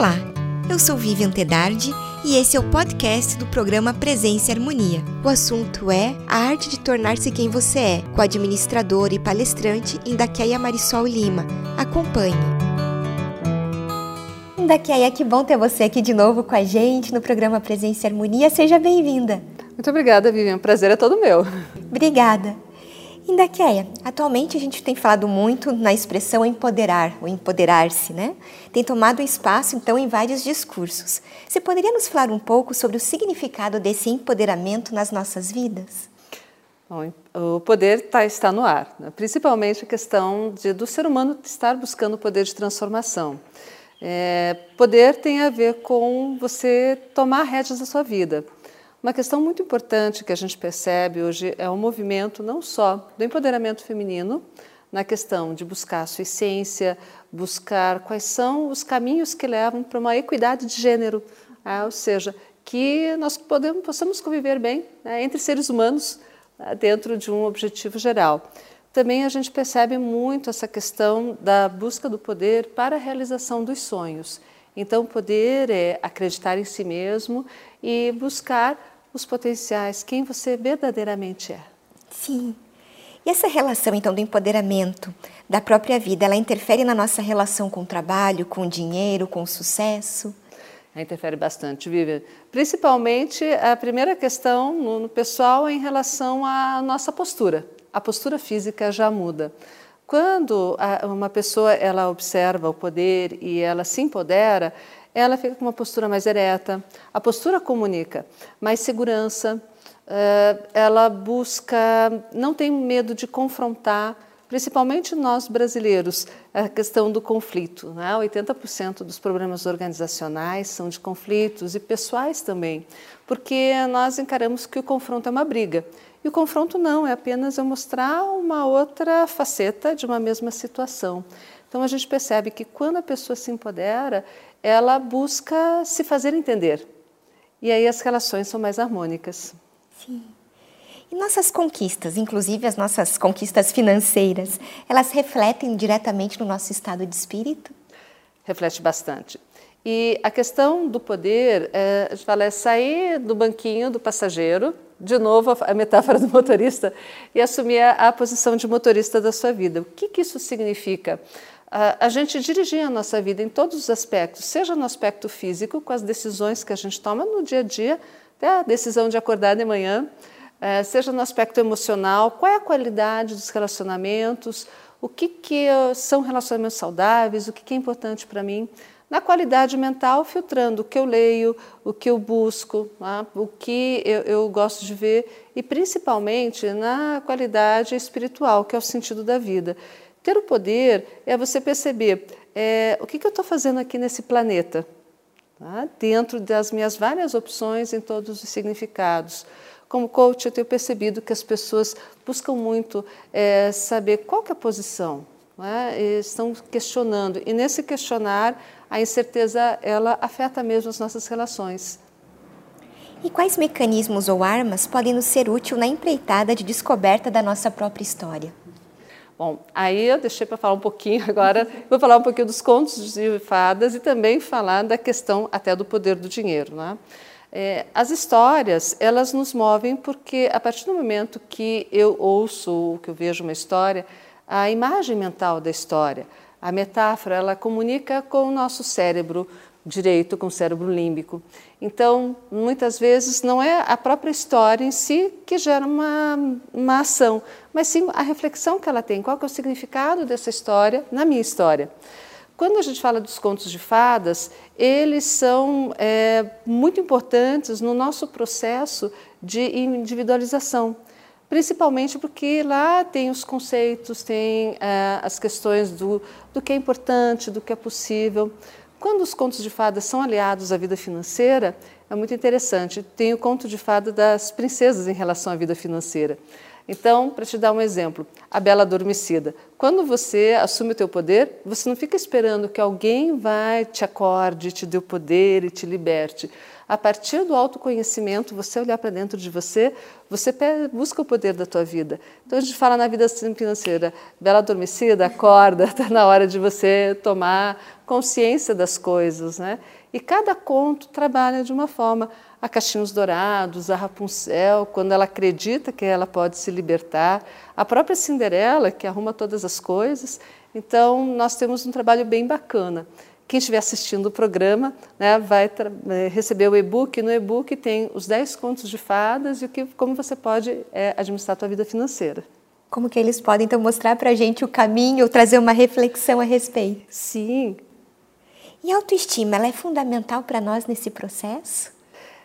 Olá, eu sou Vivian Tedardi e esse é o podcast do programa Presença e Harmonia. O assunto é a arte de tornar-se quem você é, com a administradora e palestrante Indaqueia Marisol Lima. Acompanhe. Indaqueia, que bom ter você aqui de novo com a gente no programa Presença e Harmonia. Seja bem-vinda. Muito obrigada, Vivian. O prazer é todo meu. Obrigada. Indaqueia, atualmente a gente tem falado muito na expressão empoderar, ou empoderar-se, né? Tem tomado espaço, então, em vários discursos. Você poderia nos falar um pouco sobre o significado desse empoderamento nas nossas vidas? Bom, o poder tá, está no ar, né? principalmente a questão de, do ser humano estar buscando o poder de transformação. É, poder tem a ver com você tomar rédeas da sua vida. Uma questão muito importante que a gente percebe hoje é o movimento não só do empoderamento feminino, na questão de buscar a sua essência, buscar quais são os caminhos que levam para uma equidade de gênero, né? ou seja, que nós podemos, possamos conviver bem né, entre seres humanos né, dentro de um objetivo geral. Também a gente percebe muito essa questão da busca do poder para a realização dos sonhos. Então, poder é acreditar em si mesmo e buscar os potenciais, quem você verdadeiramente é. Sim. E essa relação, então, do empoderamento da própria vida, ela interfere na nossa relação com o trabalho, com o dinheiro, com o sucesso? Ela interfere bastante, Vivian. Principalmente a primeira questão no, no pessoal é em relação à nossa postura. A postura física já muda. Quando a, uma pessoa ela observa o poder e ela se empodera, ela fica com uma postura mais ereta. A postura comunica mais segurança, eh, ela busca, não tem medo de confrontar, principalmente nós brasileiros, a questão do conflito. Né? 80% dos problemas organizacionais são de conflitos e pessoais também, porque nós encaramos que o confronto é uma briga. E o confronto não, é apenas eu mostrar uma outra faceta de uma mesma situação. Então a gente percebe que quando a pessoa se empodera, ela busca se fazer entender. E aí as relações são mais harmônicas. Sim. E nossas conquistas, inclusive as nossas conquistas financeiras, elas refletem diretamente no nosso estado de espírito? Reflete bastante. E a questão do poder, é, a gente fala, é sair do banquinho do passageiro, de novo a, metáfora do motorista, e assumir a, a posição de motorista da sua vida. O que, que isso significa? A gente dirigir a nossa vida em todos os aspectos, seja no aspecto físico, com as decisões que a gente toma no dia a dia, até a decisão de acordar de manhã, é, seja no aspecto emocional, qual é a qualidade dos relacionamentos, o que, que são relacionamentos saudáveis, o que, que é importante para mim. Na qualidade mental, filtrando o que eu leio, o que eu busco, né, o que eu, eu gosto de ver, e principalmente na qualidade espiritual, que é o sentido da vida. Ter o poder é você perceber é, o que, que eu estou fazendo aqui nesse planeta, tá? dentro das minhas várias opções em todos os significados. Como coach, eu tenho percebido que as pessoas buscam muito é, saber qual que é a posição, né? estão questionando. E nesse questionar, a incerteza ela afeta mesmo as nossas relações. E quais mecanismos ou armas podem nos ser úteis na empreitada de descoberta da nossa própria história? Bom, aí eu deixei para falar um pouquinho agora, vou falar um pouquinho dos contos de fadas e também falar da questão até do poder do dinheiro. Né? É, as histórias, elas nos movem porque a partir do momento que eu ouço, que eu vejo uma história, a imagem mental da história, a metáfora, ela comunica com o nosso cérebro direito, com o cérebro límbico. Então, muitas vezes não é a própria história em si que gera uma, uma ação, mas sim a reflexão que ela tem, qual é o significado dessa história na minha história. Quando a gente fala dos contos de fadas, eles são é, muito importantes no nosso processo de individualização, principalmente porque lá tem os conceitos, tem é, as questões do, do que é importante, do que é possível. Quando os contos de fadas são aliados à vida financeira, é muito interessante. Tem o conto de fada das princesas em relação à vida financeira. Então, para te dar um exemplo, a Bela Adormecida. Quando você assume o teu poder, você não fica esperando que alguém vai te acorde, te dê o poder e te liberte. A partir do autoconhecimento, você olhar para dentro de você, você busca o poder da tua vida. Então a gente fala na vida financeira, bela adormecida, acorda, está na hora de você tomar consciência das coisas, né? E cada conto trabalha de uma forma. A Caixinhos Dourados, a Rapunzel, quando ela acredita que ela pode se libertar, a própria Cinderela, que arruma todas as coisas. Então, nós temos um trabalho bem bacana. Quem estiver assistindo o programa né, vai é, receber o e-book. No e-book tem os 10 contos de fadas e o que, como você pode é, administrar a sua vida financeira. Como que eles podem, então, mostrar para a gente o caminho, trazer uma reflexão a respeito? Sim. E a autoestima, ela é fundamental para nós nesse processo?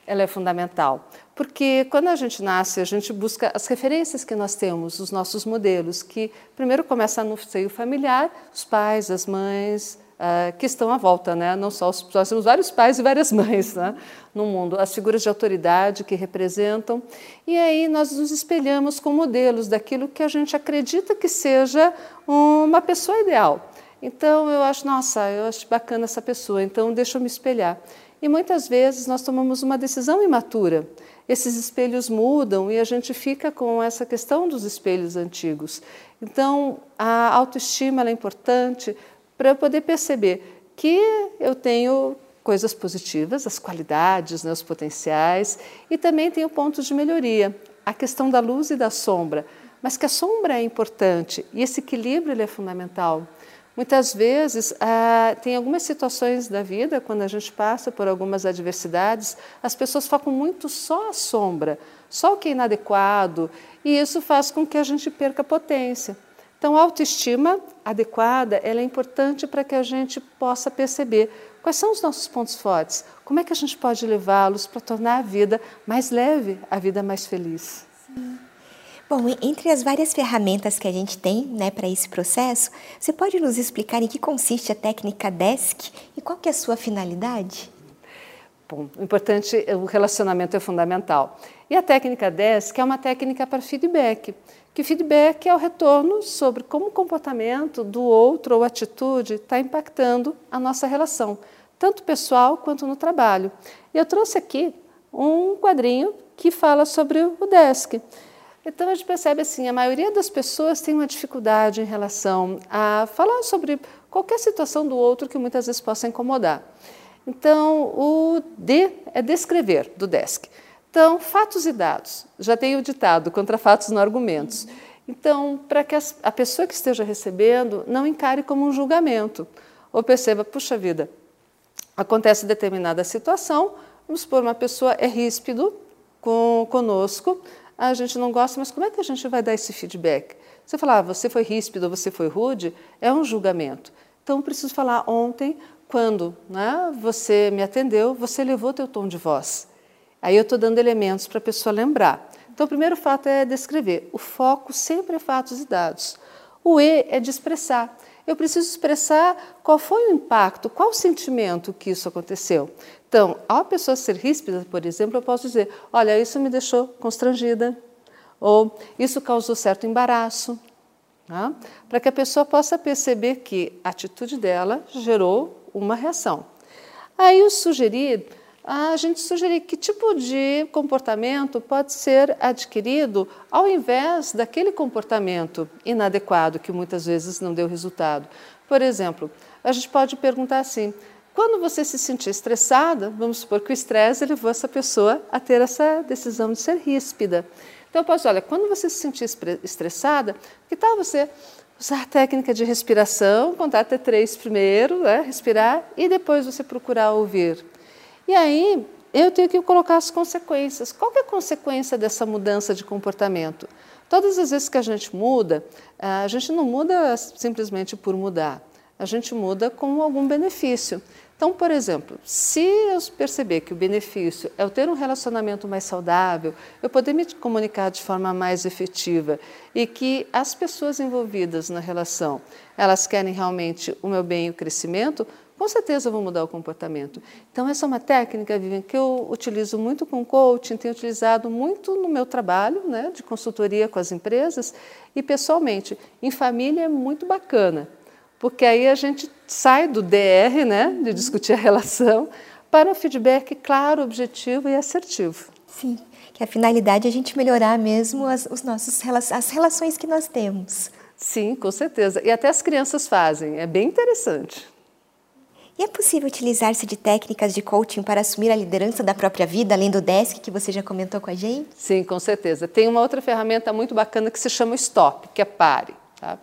Ela é fundamental, porque quando a gente nasce, a gente busca as referências que nós temos, os nossos modelos, que primeiro começa no seio familiar, os pais, as mães, uh, que estão à volta, né? Não só os, nós temos vários pais e várias mães, né? No mundo, as figuras de autoridade que representam, e aí nós nos espelhamos com modelos daquilo que a gente acredita que seja uma pessoa ideal. Então eu acho, nossa, eu acho bacana essa pessoa, então deixa eu me espelhar. E muitas vezes nós tomamos uma decisão imatura. Esses espelhos mudam e a gente fica com essa questão dos espelhos antigos. Então, a autoestima é importante para poder perceber que eu tenho coisas positivas, as qualidades, né, os potenciais, e também tenho pontos de melhoria. A questão da luz e da sombra, mas que a sombra é importante e esse equilíbrio é fundamental. Muitas vezes, ah, tem algumas situações da vida, quando a gente passa por algumas adversidades, as pessoas focam muito só a sombra, só o que é inadequado, e isso faz com que a gente perca potência. Então, a autoestima adequada ela é importante para que a gente possa perceber quais são os nossos pontos fortes, como é que a gente pode levá-los para tornar a vida mais leve, a vida mais feliz. Sim. Bom, entre as várias ferramentas que a gente tem né, para esse processo, você pode nos explicar em que consiste a técnica DESC e qual que é a sua finalidade? Bom, o importante, o relacionamento é fundamental. E a técnica DESC é uma técnica para feedback, que feedback é o retorno sobre como o comportamento do outro ou atitude está impactando a nossa relação, tanto pessoal quanto no trabalho. Eu trouxe aqui um quadrinho que fala sobre o DESC. Então a gente percebe assim, a maioria das pessoas tem uma dificuldade em relação a falar sobre qualquer situação do outro que muitas vezes possa incomodar. Então o D é descrever do desk. Então fatos e dados. Já tem o ditado contra fatos não argumentos. Então para que a pessoa que esteja recebendo não encare como um julgamento ou perceba, puxa vida, acontece determinada situação, vamos supor uma pessoa é ríspido com, conosco, a gente não gosta, mas como é que a gente vai dar esse feedback? Você falar, ah, você foi ríspido, você foi rude, é um julgamento. Então, preciso falar ontem, quando né, você me atendeu, você levou teu tom de voz. Aí eu estou dando elementos para a pessoa lembrar. Então, o primeiro fato é descrever. O foco sempre é fatos e dados. O E é de expressar. Eu preciso expressar qual foi o impacto, qual o sentimento que isso aconteceu. Então, ao pessoa ser ríspida, por exemplo, eu posso dizer: olha, isso me deixou constrangida, ou isso causou certo embaraço, tá? para que a pessoa possa perceber que a atitude dela gerou uma reação. Aí eu sugeri, a gente sugerir que tipo de comportamento pode ser adquirido ao invés daquele comportamento inadequado que muitas vezes não deu resultado. Por exemplo, a gente pode perguntar assim: quando você se sentir estressada, vamos supor que o estresse levou essa pessoa a ter essa decisão de ser ríspida. Então, eu posso, olha, quando você se sentir estressada, que tal você usar a técnica de respiração, contar até três primeiro, né, respirar, e depois você procurar ouvir. E aí, eu tenho que colocar as consequências. Qual é a consequência dessa mudança de comportamento? Todas as vezes que a gente muda, a gente não muda simplesmente por mudar, a gente muda com algum benefício. Então, por exemplo, se eu perceber que o benefício é eu ter um relacionamento mais saudável, eu poder me comunicar de forma mais efetiva e que as pessoas envolvidas na relação, elas querem realmente o meu bem e o crescimento, com certeza eu vou mudar o comportamento. Então, essa é uma técnica, Vivian, que eu utilizo muito com coaching, tenho utilizado muito no meu trabalho né, de consultoria com as empresas e pessoalmente. Em família é muito bacana porque aí a gente sai do DR, né, de discutir a relação, para um feedback claro, objetivo e assertivo. Sim, que a finalidade é a gente melhorar mesmo as, os nossos, as relações que nós temos. Sim, com certeza. E até as crianças fazem, é bem interessante. E é possível utilizar-se de técnicas de coaching para assumir a liderança da própria vida, além do desk que você já comentou com a gente? Sim, com certeza. Tem uma outra ferramenta muito bacana que se chama Stop, que é pare. Tá?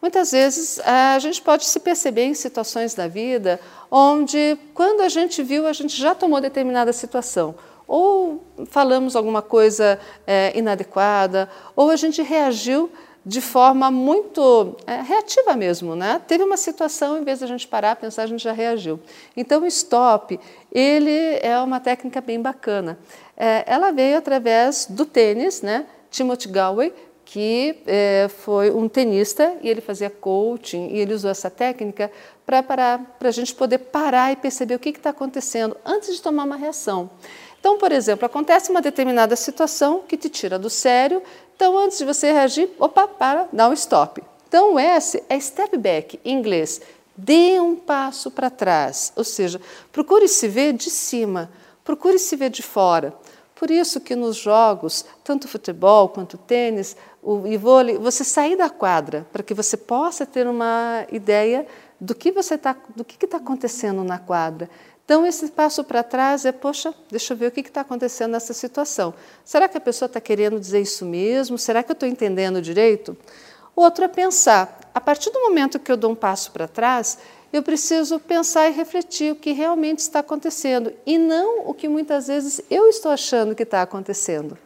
Muitas vezes a gente pode se perceber em situações da vida onde, quando a gente viu, a gente já tomou determinada situação. Ou falamos alguma coisa é, inadequada, ou a gente reagiu de forma muito é, reativa mesmo, né? Teve uma situação, em vez de a gente parar, pensar, a gente já reagiu. Então, o stop, ele é uma técnica bem bacana. É, ela veio através do tênis, né? Timothy Galway, que é, foi um tenista e ele fazia coaching e ele usou essa técnica para para a gente poder parar e perceber o que está acontecendo antes de tomar uma reação. Então, por exemplo, acontece uma determinada situação que te tira do sério, então antes de você reagir, opa, para, dá um stop. Então, S é step back, em inglês. Dê um passo para trás, ou seja, procure se ver de cima, procure se ver de fora. Por isso que nos jogos, tanto futebol quanto tênis, o e vôlei, você sair da quadra para que você possa ter uma ideia do que você tá, do que está acontecendo na quadra. Então, esse passo para trás é, poxa, deixa eu ver o que está acontecendo nessa situação. Será que a pessoa está querendo dizer isso mesmo? Será que eu estou entendendo direito? Outro é pensar. A partir do momento que eu dou um passo para trás, eu preciso pensar e refletir o que realmente está acontecendo e não o que muitas vezes eu estou achando que está acontecendo.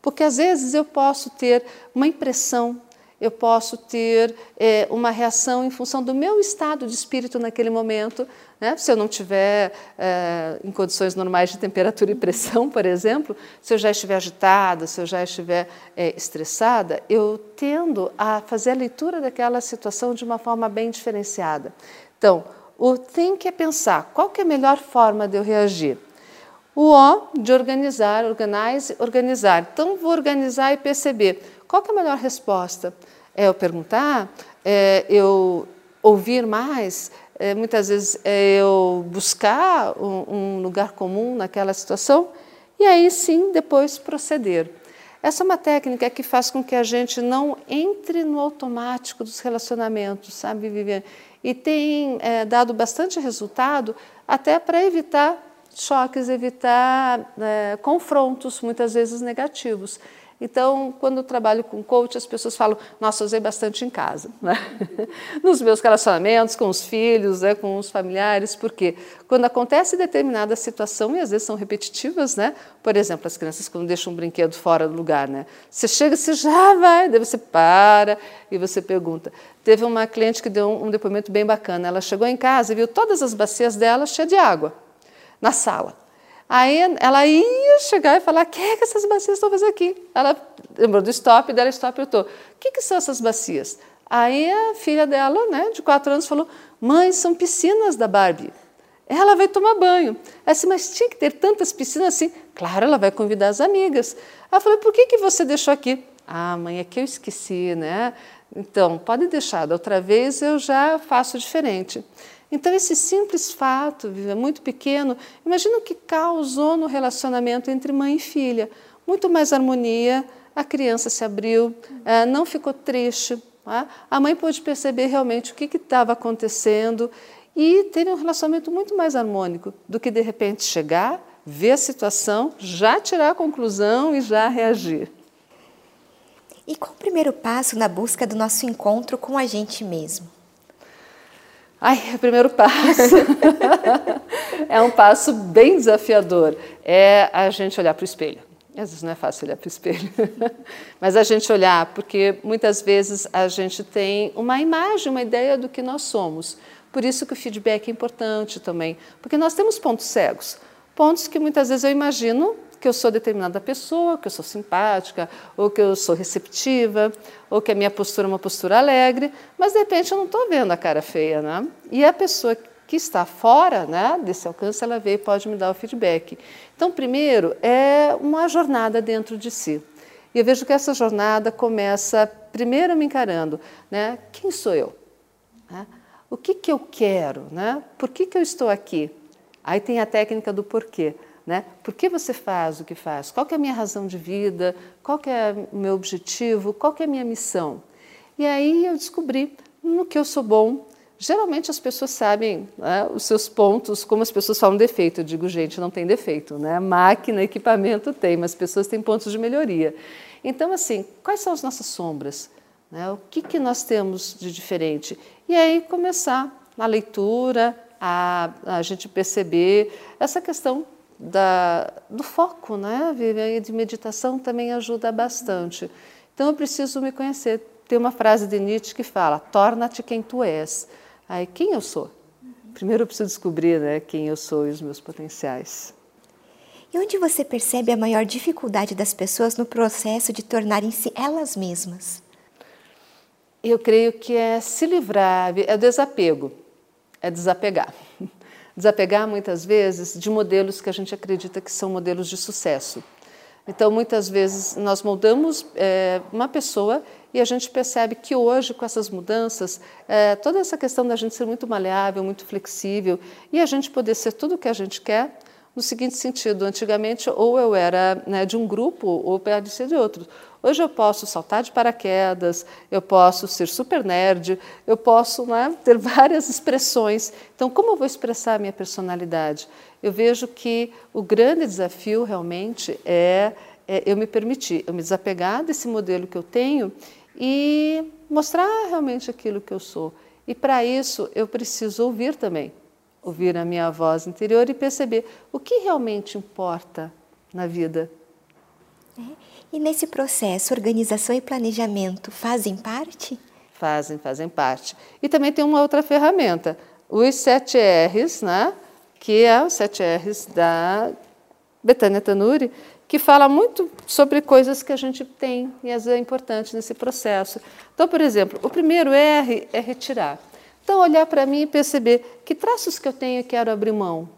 Porque às vezes eu posso ter uma impressão, eu posso ter é, uma reação em função do meu estado de espírito naquele momento. Né? Se eu não estiver é, em condições normais de temperatura e pressão, por exemplo, se eu já estiver agitada, se eu já estiver é, estressada, eu tendo a fazer a leitura daquela situação de uma forma bem diferenciada. Então, o think é pensar qual que é a melhor forma de eu reagir. O O de organizar, organize, organizar. Então, vou organizar e perceber qual é a melhor resposta. É eu perguntar? É eu ouvir mais? É, muitas vezes é eu buscar um, um lugar comum naquela situação? E aí sim, depois proceder. Essa é uma técnica que faz com que a gente não entre no automático dos relacionamentos, sabe, Viviane? E tem é, dado bastante resultado até para evitar choques, evitar é, confrontos, muitas vezes negativos. Então, quando eu trabalho com coach, as pessoas falam: Nossa, usei bastante em casa, né? nos meus relacionamentos, com os filhos, né? com os familiares, porque quando acontece determinada situação, e às vezes são repetitivas, né? por exemplo, as crianças quando deixam um brinquedo fora do lugar, né? você chega, você já vai, daí você para e você pergunta. Teve uma cliente que deu um depoimento bem bacana. Ela chegou em casa e viu todas as bacias dela cheias de água na sala. Aí ela ia chegar e falar: o que, é que essas bacias estão fazendo aqui? Ela lembrou do stop, dela stop e eu O que, que são essas bacias? Aí a filha dela, né, de quatro anos, falou: mãe, são piscinas da Barbie. Ela vai tomar banho. Disse, mas tinha que ter tantas piscinas assim. Claro, ela vai convidar as amigas. Ela falou: por que, que você deixou aqui? Ah, mãe, é que eu esqueci, né? Então, pode deixar, da outra vez eu já faço diferente. Então, esse simples fato, é muito pequeno, imagina o que causou no relacionamento entre mãe e filha. Muito mais harmonia, a criança se abriu, é, não ficou triste. Tá? A mãe pôde perceber realmente o que estava acontecendo e ter um relacionamento muito mais harmônico do que de repente chegar, ver a situação, já tirar a conclusão e já reagir. E qual o primeiro passo na busca do nosso encontro com a gente mesmo? Ai, é o primeiro passo é um passo bem desafiador. É a gente olhar para o espelho. Às vezes não é fácil olhar para o espelho, mas a gente olhar, porque muitas vezes a gente tem uma imagem, uma ideia do que nós somos. Por isso que o feedback é importante também, porque nós temos pontos cegos, pontos que muitas vezes eu imagino que eu sou determinada pessoa, que eu sou simpática, ou que eu sou receptiva, ou que a minha postura é uma postura alegre, mas de repente eu não estou vendo a cara feia, né? E a pessoa que está fora né, desse alcance, ela vê e pode me dar o feedback. Então, primeiro, é uma jornada dentro de si. E eu vejo que essa jornada começa, primeiro, me encarando, né? Quem sou eu? Né? O que, que eu quero? Né? Por que, que eu estou aqui? Aí tem a técnica do porquê. Né? Por que você faz o que faz? Qual é a minha razão de vida? Qual é o meu objetivo? Qual é a minha missão? E aí eu descobri no que eu sou bom. Geralmente as pessoas sabem né, os seus pontos, como as pessoas falam defeito. Eu digo, gente, não tem defeito, né? Máquina, equipamento tem, mas as pessoas têm pontos de melhoria. Então, assim, quais são as nossas sombras? Né? O que, que nós temos de diferente? E aí começar na leitura, a, a gente perceber essa questão da, do foco, né? Viver de meditação também ajuda bastante. Então eu preciso me conhecer. Tem uma frase de Nietzsche que fala: torna-te quem tu és. Aí, quem eu sou? Primeiro eu preciso descobrir né, quem eu sou e os meus potenciais. E onde você percebe a maior dificuldade das pessoas no processo de tornarem-se elas mesmas? Eu creio que é se livrar, é o desapego, é desapegar. Desapegar muitas vezes de modelos que a gente acredita que são modelos de sucesso. Então, muitas vezes nós moldamos é, uma pessoa e a gente percebe que hoje, com essas mudanças, é, toda essa questão da gente ser muito maleável, muito flexível e a gente poder ser tudo o que a gente quer, no seguinte sentido: antigamente, ou eu era né, de um grupo ou parecia de outro. Hoje eu posso saltar de paraquedas, eu posso ser super nerd, eu posso né, ter várias expressões. Então, como eu vou expressar a minha personalidade? Eu vejo que o grande desafio realmente é, é eu me permitir, eu me desapegar desse modelo que eu tenho e mostrar realmente aquilo que eu sou. E para isso eu preciso ouvir também, ouvir a minha voz interior e perceber o que realmente importa na vida. É. E nesse processo, organização e planejamento fazem parte? Fazem, fazem parte. E também tem uma outra ferramenta, os 7 R's, né? que é os 7 R's da Betânia Tanuri, que fala muito sobre coisas que a gente tem e é importante nesse processo. Então, por exemplo, o primeiro R é retirar. Então, olhar para mim e perceber que traços que eu tenho e quero abrir mão.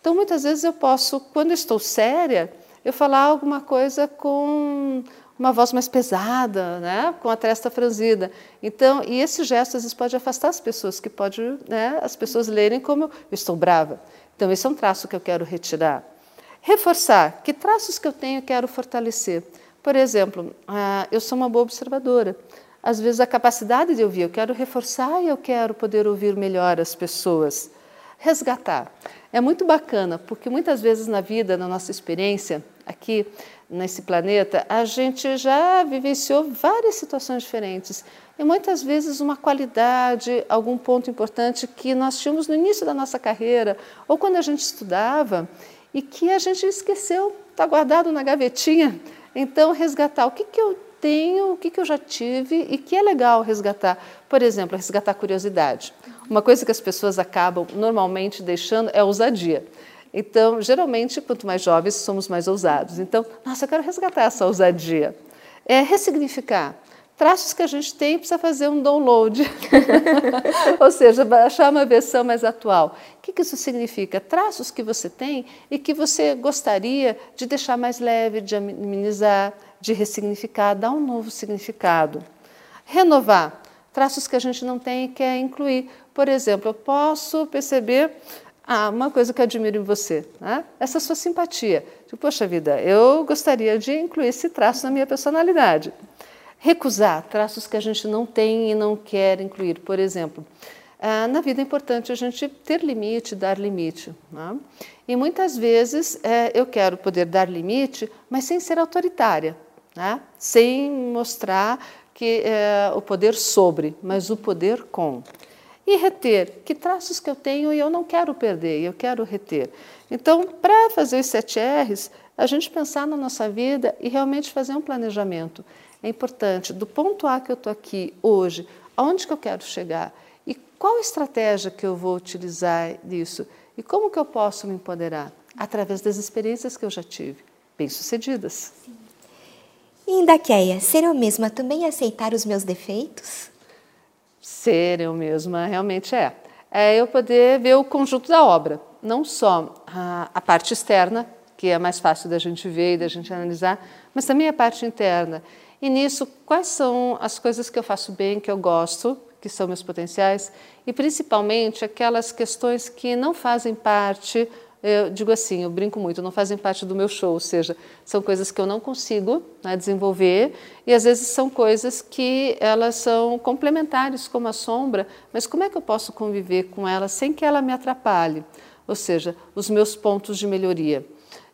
Então, muitas vezes eu posso, quando estou séria, eu falar alguma coisa com uma voz mais pesada, né? com a testa franzida. Então, e esse gesto às vezes pode afastar as pessoas, que pode né, as pessoas lerem como eu estou brava. Então, esse é um traço que eu quero retirar. Reforçar. Que traços que eu tenho eu quero fortalecer? Por exemplo, ah, eu sou uma boa observadora. Às vezes a capacidade de ouvir, eu quero reforçar e eu quero poder ouvir melhor as pessoas. Resgatar. É muito bacana, porque muitas vezes na vida, na nossa experiência, aqui nesse planeta, a gente já vivenciou várias situações diferentes. E muitas vezes uma qualidade, algum ponto importante que nós tínhamos no início da nossa carreira, ou quando a gente estudava, e que a gente esqueceu, está guardado na gavetinha. Então, resgatar o que, que eu tenho, o que, que eu já tive e que é legal resgatar. Por exemplo, resgatar curiosidade. Uma coisa que as pessoas acabam normalmente deixando é a ousadia. Então, geralmente, quanto mais jovens, somos mais ousados. Então, nossa, eu quero resgatar essa ousadia. É ressignificar. Traços que a gente tem, precisa fazer um download. Ou seja, baixar uma versão mais atual. O que isso significa? Traços que você tem e que você gostaria de deixar mais leve, de amenizar, de ressignificar, dar um novo significado. Renovar. Traços que a gente não tem e quer incluir. Por exemplo, eu posso perceber ah, uma coisa que eu admiro em você, né? essa sua simpatia. Tipo, Poxa vida, eu gostaria de incluir esse traço na minha personalidade. Recusar traços que a gente não tem e não quer incluir. Por exemplo, ah, na vida é importante a gente ter limite, dar limite. Né? E muitas vezes é, eu quero poder dar limite, mas sem ser autoritária, né? sem mostrar que é, o poder sobre, mas o poder com. E reter, que traços que eu tenho e eu não quero perder, eu quero reter. Então, para fazer os sete R's, a gente pensar na nossa vida e realmente fazer um planejamento. É importante, do ponto A que eu estou aqui hoje, aonde que eu quero chegar? E qual estratégia que eu vou utilizar nisso? E como que eu posso me empoderar? Através das experiências que eu já tive, bem-sucedidas. E em Daqueia, ser eu mesma também aceitar os meus defeitos? Ser eu mesma realmente é. É eu poder ver o conjunto da obra, não só a, a parte externa, que é mais fácil da gente ver e da gente analisar, mas também a parte interna. E nisso, quais são as coisas que eu faço bem, que eu gosto, que são meus potenciais, e principalmente aquelas questões que não fazem parte eu digo assim, eu brinco muito, não fazem parte do meu show, ou seja, são coisas que eu não consigo né, desenvolver e às vezes são coisas que elas são complementares como a sombra, mas como é que eu posso conviver com ela sem que ela me atrapalhe? Ou seja, os meus pontos de melhoria.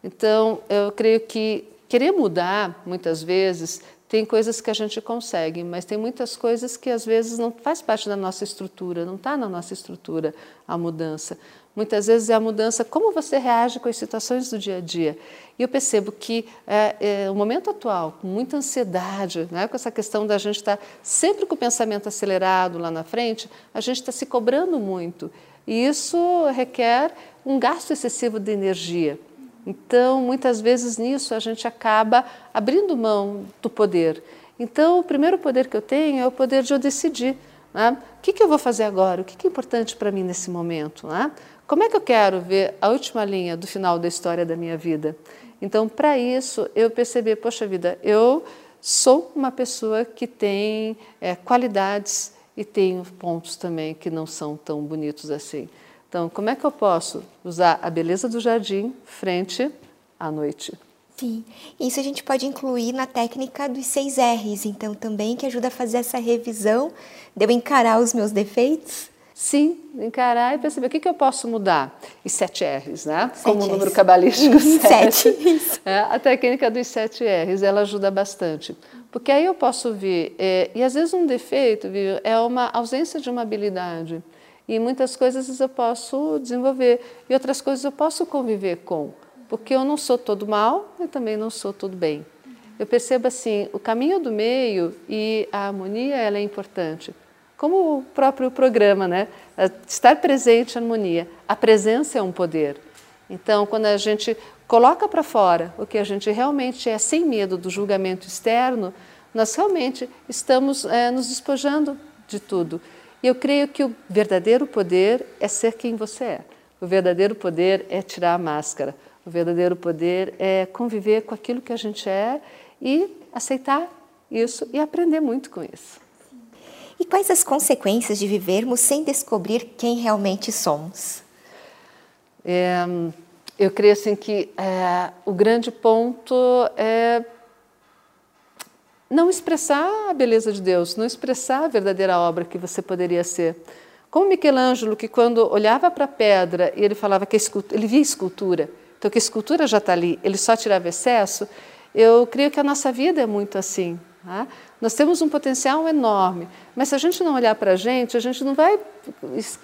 Então, eu creio que querer mudar, muitas vezes, tem coisas que a gente consegue, mas tem muitas coisas que às vezes não faz parte da nossa estrutura, não está na nossa estrutura a mudança. Muitas vezes é a mudança, como você reage com as situações do dia a dia. E eu percebo que é, é, o momento atual, com muita ansiedade, né, com essa questão da gente estar tá sempre com o pensamento acelerado lá na frente, a gente está se cobrando muito. E isso requer um gasto excessivo de energia. Então, muitas vezes nisso a gente acaba abrindo mão do poder. Então, o primeiro poder que eu tenho é o poder de eu decidir. Né? O que, que eu vou fazer agora? O que, que é importante para mim nesse momento? Né? Como é que eu quero ver a última linha do final da história da minha vida? Então, para isso, eu percebi, poxa vida, eu sou uma pessoa que tem é, qualidades e tenho pontos também que não são tão bonitos assim. Então, como é que eu posso usar a beleza do jardim frente à noite? Sim, isso a gente pode incluir na técnica dos seis R's, então também que ajuda a fazer essa revisão de eu encarar os meus defeitos. Sim, encarar e perceber o que, que eu posso mudar. E sete R's, né? Sete Como o número cabalístico sete. sete. É, a técnica dos sete R's, ela ajuda bastante. Porque aí eu posso ver, é, e às vezes um defeito viu, é uma ausência de uma habilidade. E muitas coisas eu posso desenvolver e outras coisas eu posso conviver com, porque eu não sou todo mal e também não sou todo bem. Eu percebo assim, o caminho do meio e a harmonia ela é importante. Como o próprio programa, né? Estar presente harmonia. A presença é um poder. Então, quando a gente coloca para fora o que a gente realmente é, sem medo do julgamento externo, nós realmente estamos é, nos despojando de tudo. E eu creio que o verdadeiro poder é ser quem você é. O verdadeiro poder é tirar a máscara. O verdadeiro poder é conviver com aquilo que a gente é e aceitar isso e aprender muito com isso. E quais as consequências de vivermos sem descobrir quem realmente somos? É, eu creio assim que é, o grande ponto é não expressar a beleza de Deus, não expressar a verdadeira obra que você poderia ser. Como Michelangelo, que quando olhava para a pedra e ele falava que ele via escultura, então que a escultura já está ali, ele só tirava excesso, eu creio que a nossa vida é muito assim. Tá? Nós temos um potencial enorme, mas se a gente não olhar para a gente, a gente não vai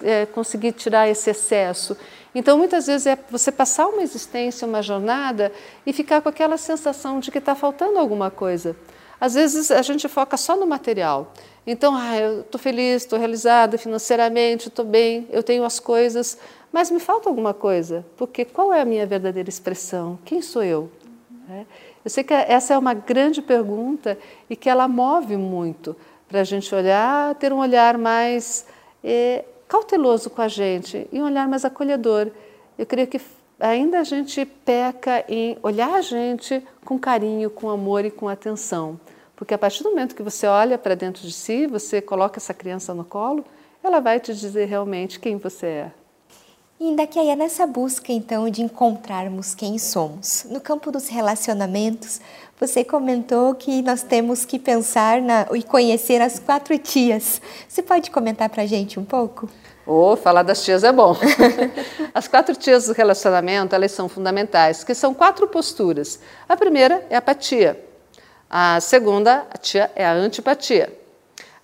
é, conseguir tirar esse excesso. Então, muitas vezes é você passar uma existência, uma jornada e ficar com aquela sensação de que está faltando alguma coisa. Às vezes a gente foca só no material. Então, ah, eu estou feliz, estou realizada financeiramente, estou bem, eu tenho as coisas, mas me falta alguma coisa, porque qual é a minha verdadeira expressão? Quem sou eu? É. Eu sei que essa é uma grande pergunta e que ela move muito para a gente olhar, ter um olhar mais é, cauteloso com a gente e um olhar mais acolhedor. Eu creio que ainda a gente peca em olhar a gente com carinho, com amor e com atenção. Porque a partir do momento que você olha para dentro de si, você coloca essa criança no colo, ela vai te dizer realmente quem você é. E aí é nessa busca então de encontrarmos quem somos. No campo dos relacionamentos, você comentou que nós temos que pensar na, e conhecer as quatro tias. Você pode comentar para a gente um pouco? Oh, falar das tias é bom. As quatro tias do relacionamento, elas são fundamentais, que são quatro posturas. A primeira é a apatia. A segunda, a tia, é a antipatia.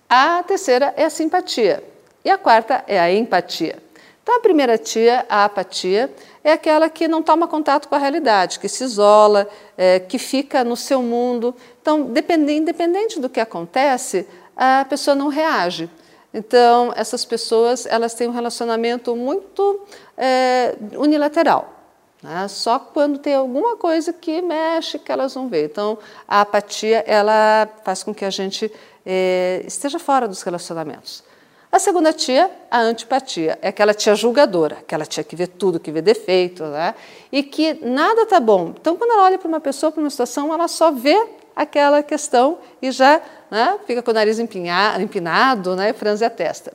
A terceira é a simpatia. E a quarta é a empatia. Então, a primeira tia, a apatia, é aquela que não toma contato com a realidade, que se isola, é, que fica no seu mundo. Então, independente do que acontece, a pessoa não reage. Então, essas pessoas elas têm um relacionamento muito é, unilateral. Né? Só quando tem alguma coisa que mexe que elas vão ver. Então, a apatia ela faz com que a gente é, esteja fora dos relacionamentos. A segunda tia, a antipatia, é aquela tia julgadora, aquela tia que vê tudo, que vê defeito, né? e que nada está bom. Então, quando ela olha para uma pessoa, para uma situação, ela só vê aquela questão e já né, fica com o nariz empinado né, e franze a testa.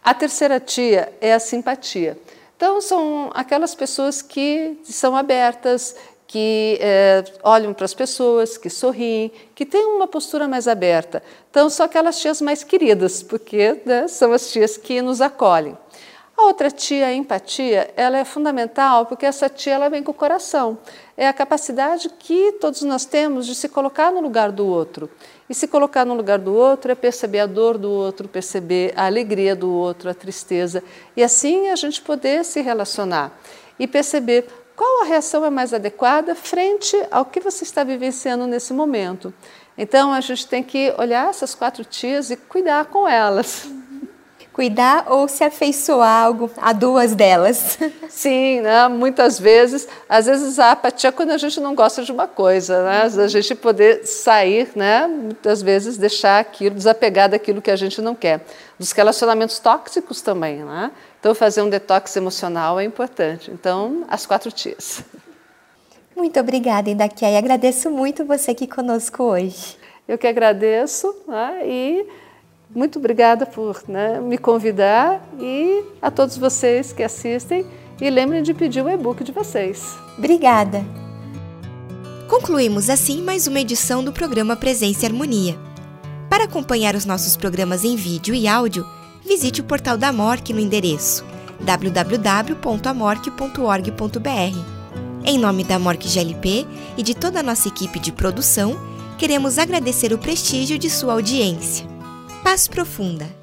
A terceira tia é a simpatia. Então, são aquelas pessoas que são abertas, que é, olham para as pessoas, que sorriem, que têm uma postura mais aberta. Então, são aquelas tias mais queridas, porque né, são as tias que nos acolhem. A outra tia, a empatia, ela é fundamental porque essa tia ela vem com o coração. É a capacidade que todos nós temos de se colocar no lugar do outro. E se colocar no lugar do outro é perceber a dor do outro, perceber a alegria do outro, a tristeza. E assim a gente poder se relacionar e perceber qual a reação é mais adequada frente ao que você está vivenciando nesse momento. Então a gente tem que olhar essas quatro tias e cuidar com elas cuidar ou se afeiçoar algo a duas delas. Sim, né? muitas vezes, às vezes a apatia é quando a gente não gosta de uma coisa, né? a gente poder sair, né? muitas vezes deixar aquilo, desapegar daquilo que a gente não quer. Dos relacionamentos tóxicos também, né? Então fazer um detox emocional é importante. Então, as quatro tias. Muito obrigada, Indaquia, e agradeço muito você aqui conosco hoje. Eu que agradeço né? e muito obrigada por né, me convidar e a todos vocês que assistem. E lembrem de pedir o e-book de vocês. Obrigada! Concluímos assim mais uma edição do programa Presença e Harmonia. Para acompanhar os nossos programas em vídeo e áudio, visite o portal da MORC no endereço www.amorc.org.br. Em nome da MORC GLP e de toda a nossa equipe de produção, queremos agradecer o prestígio de sua audiência. Paz profunda.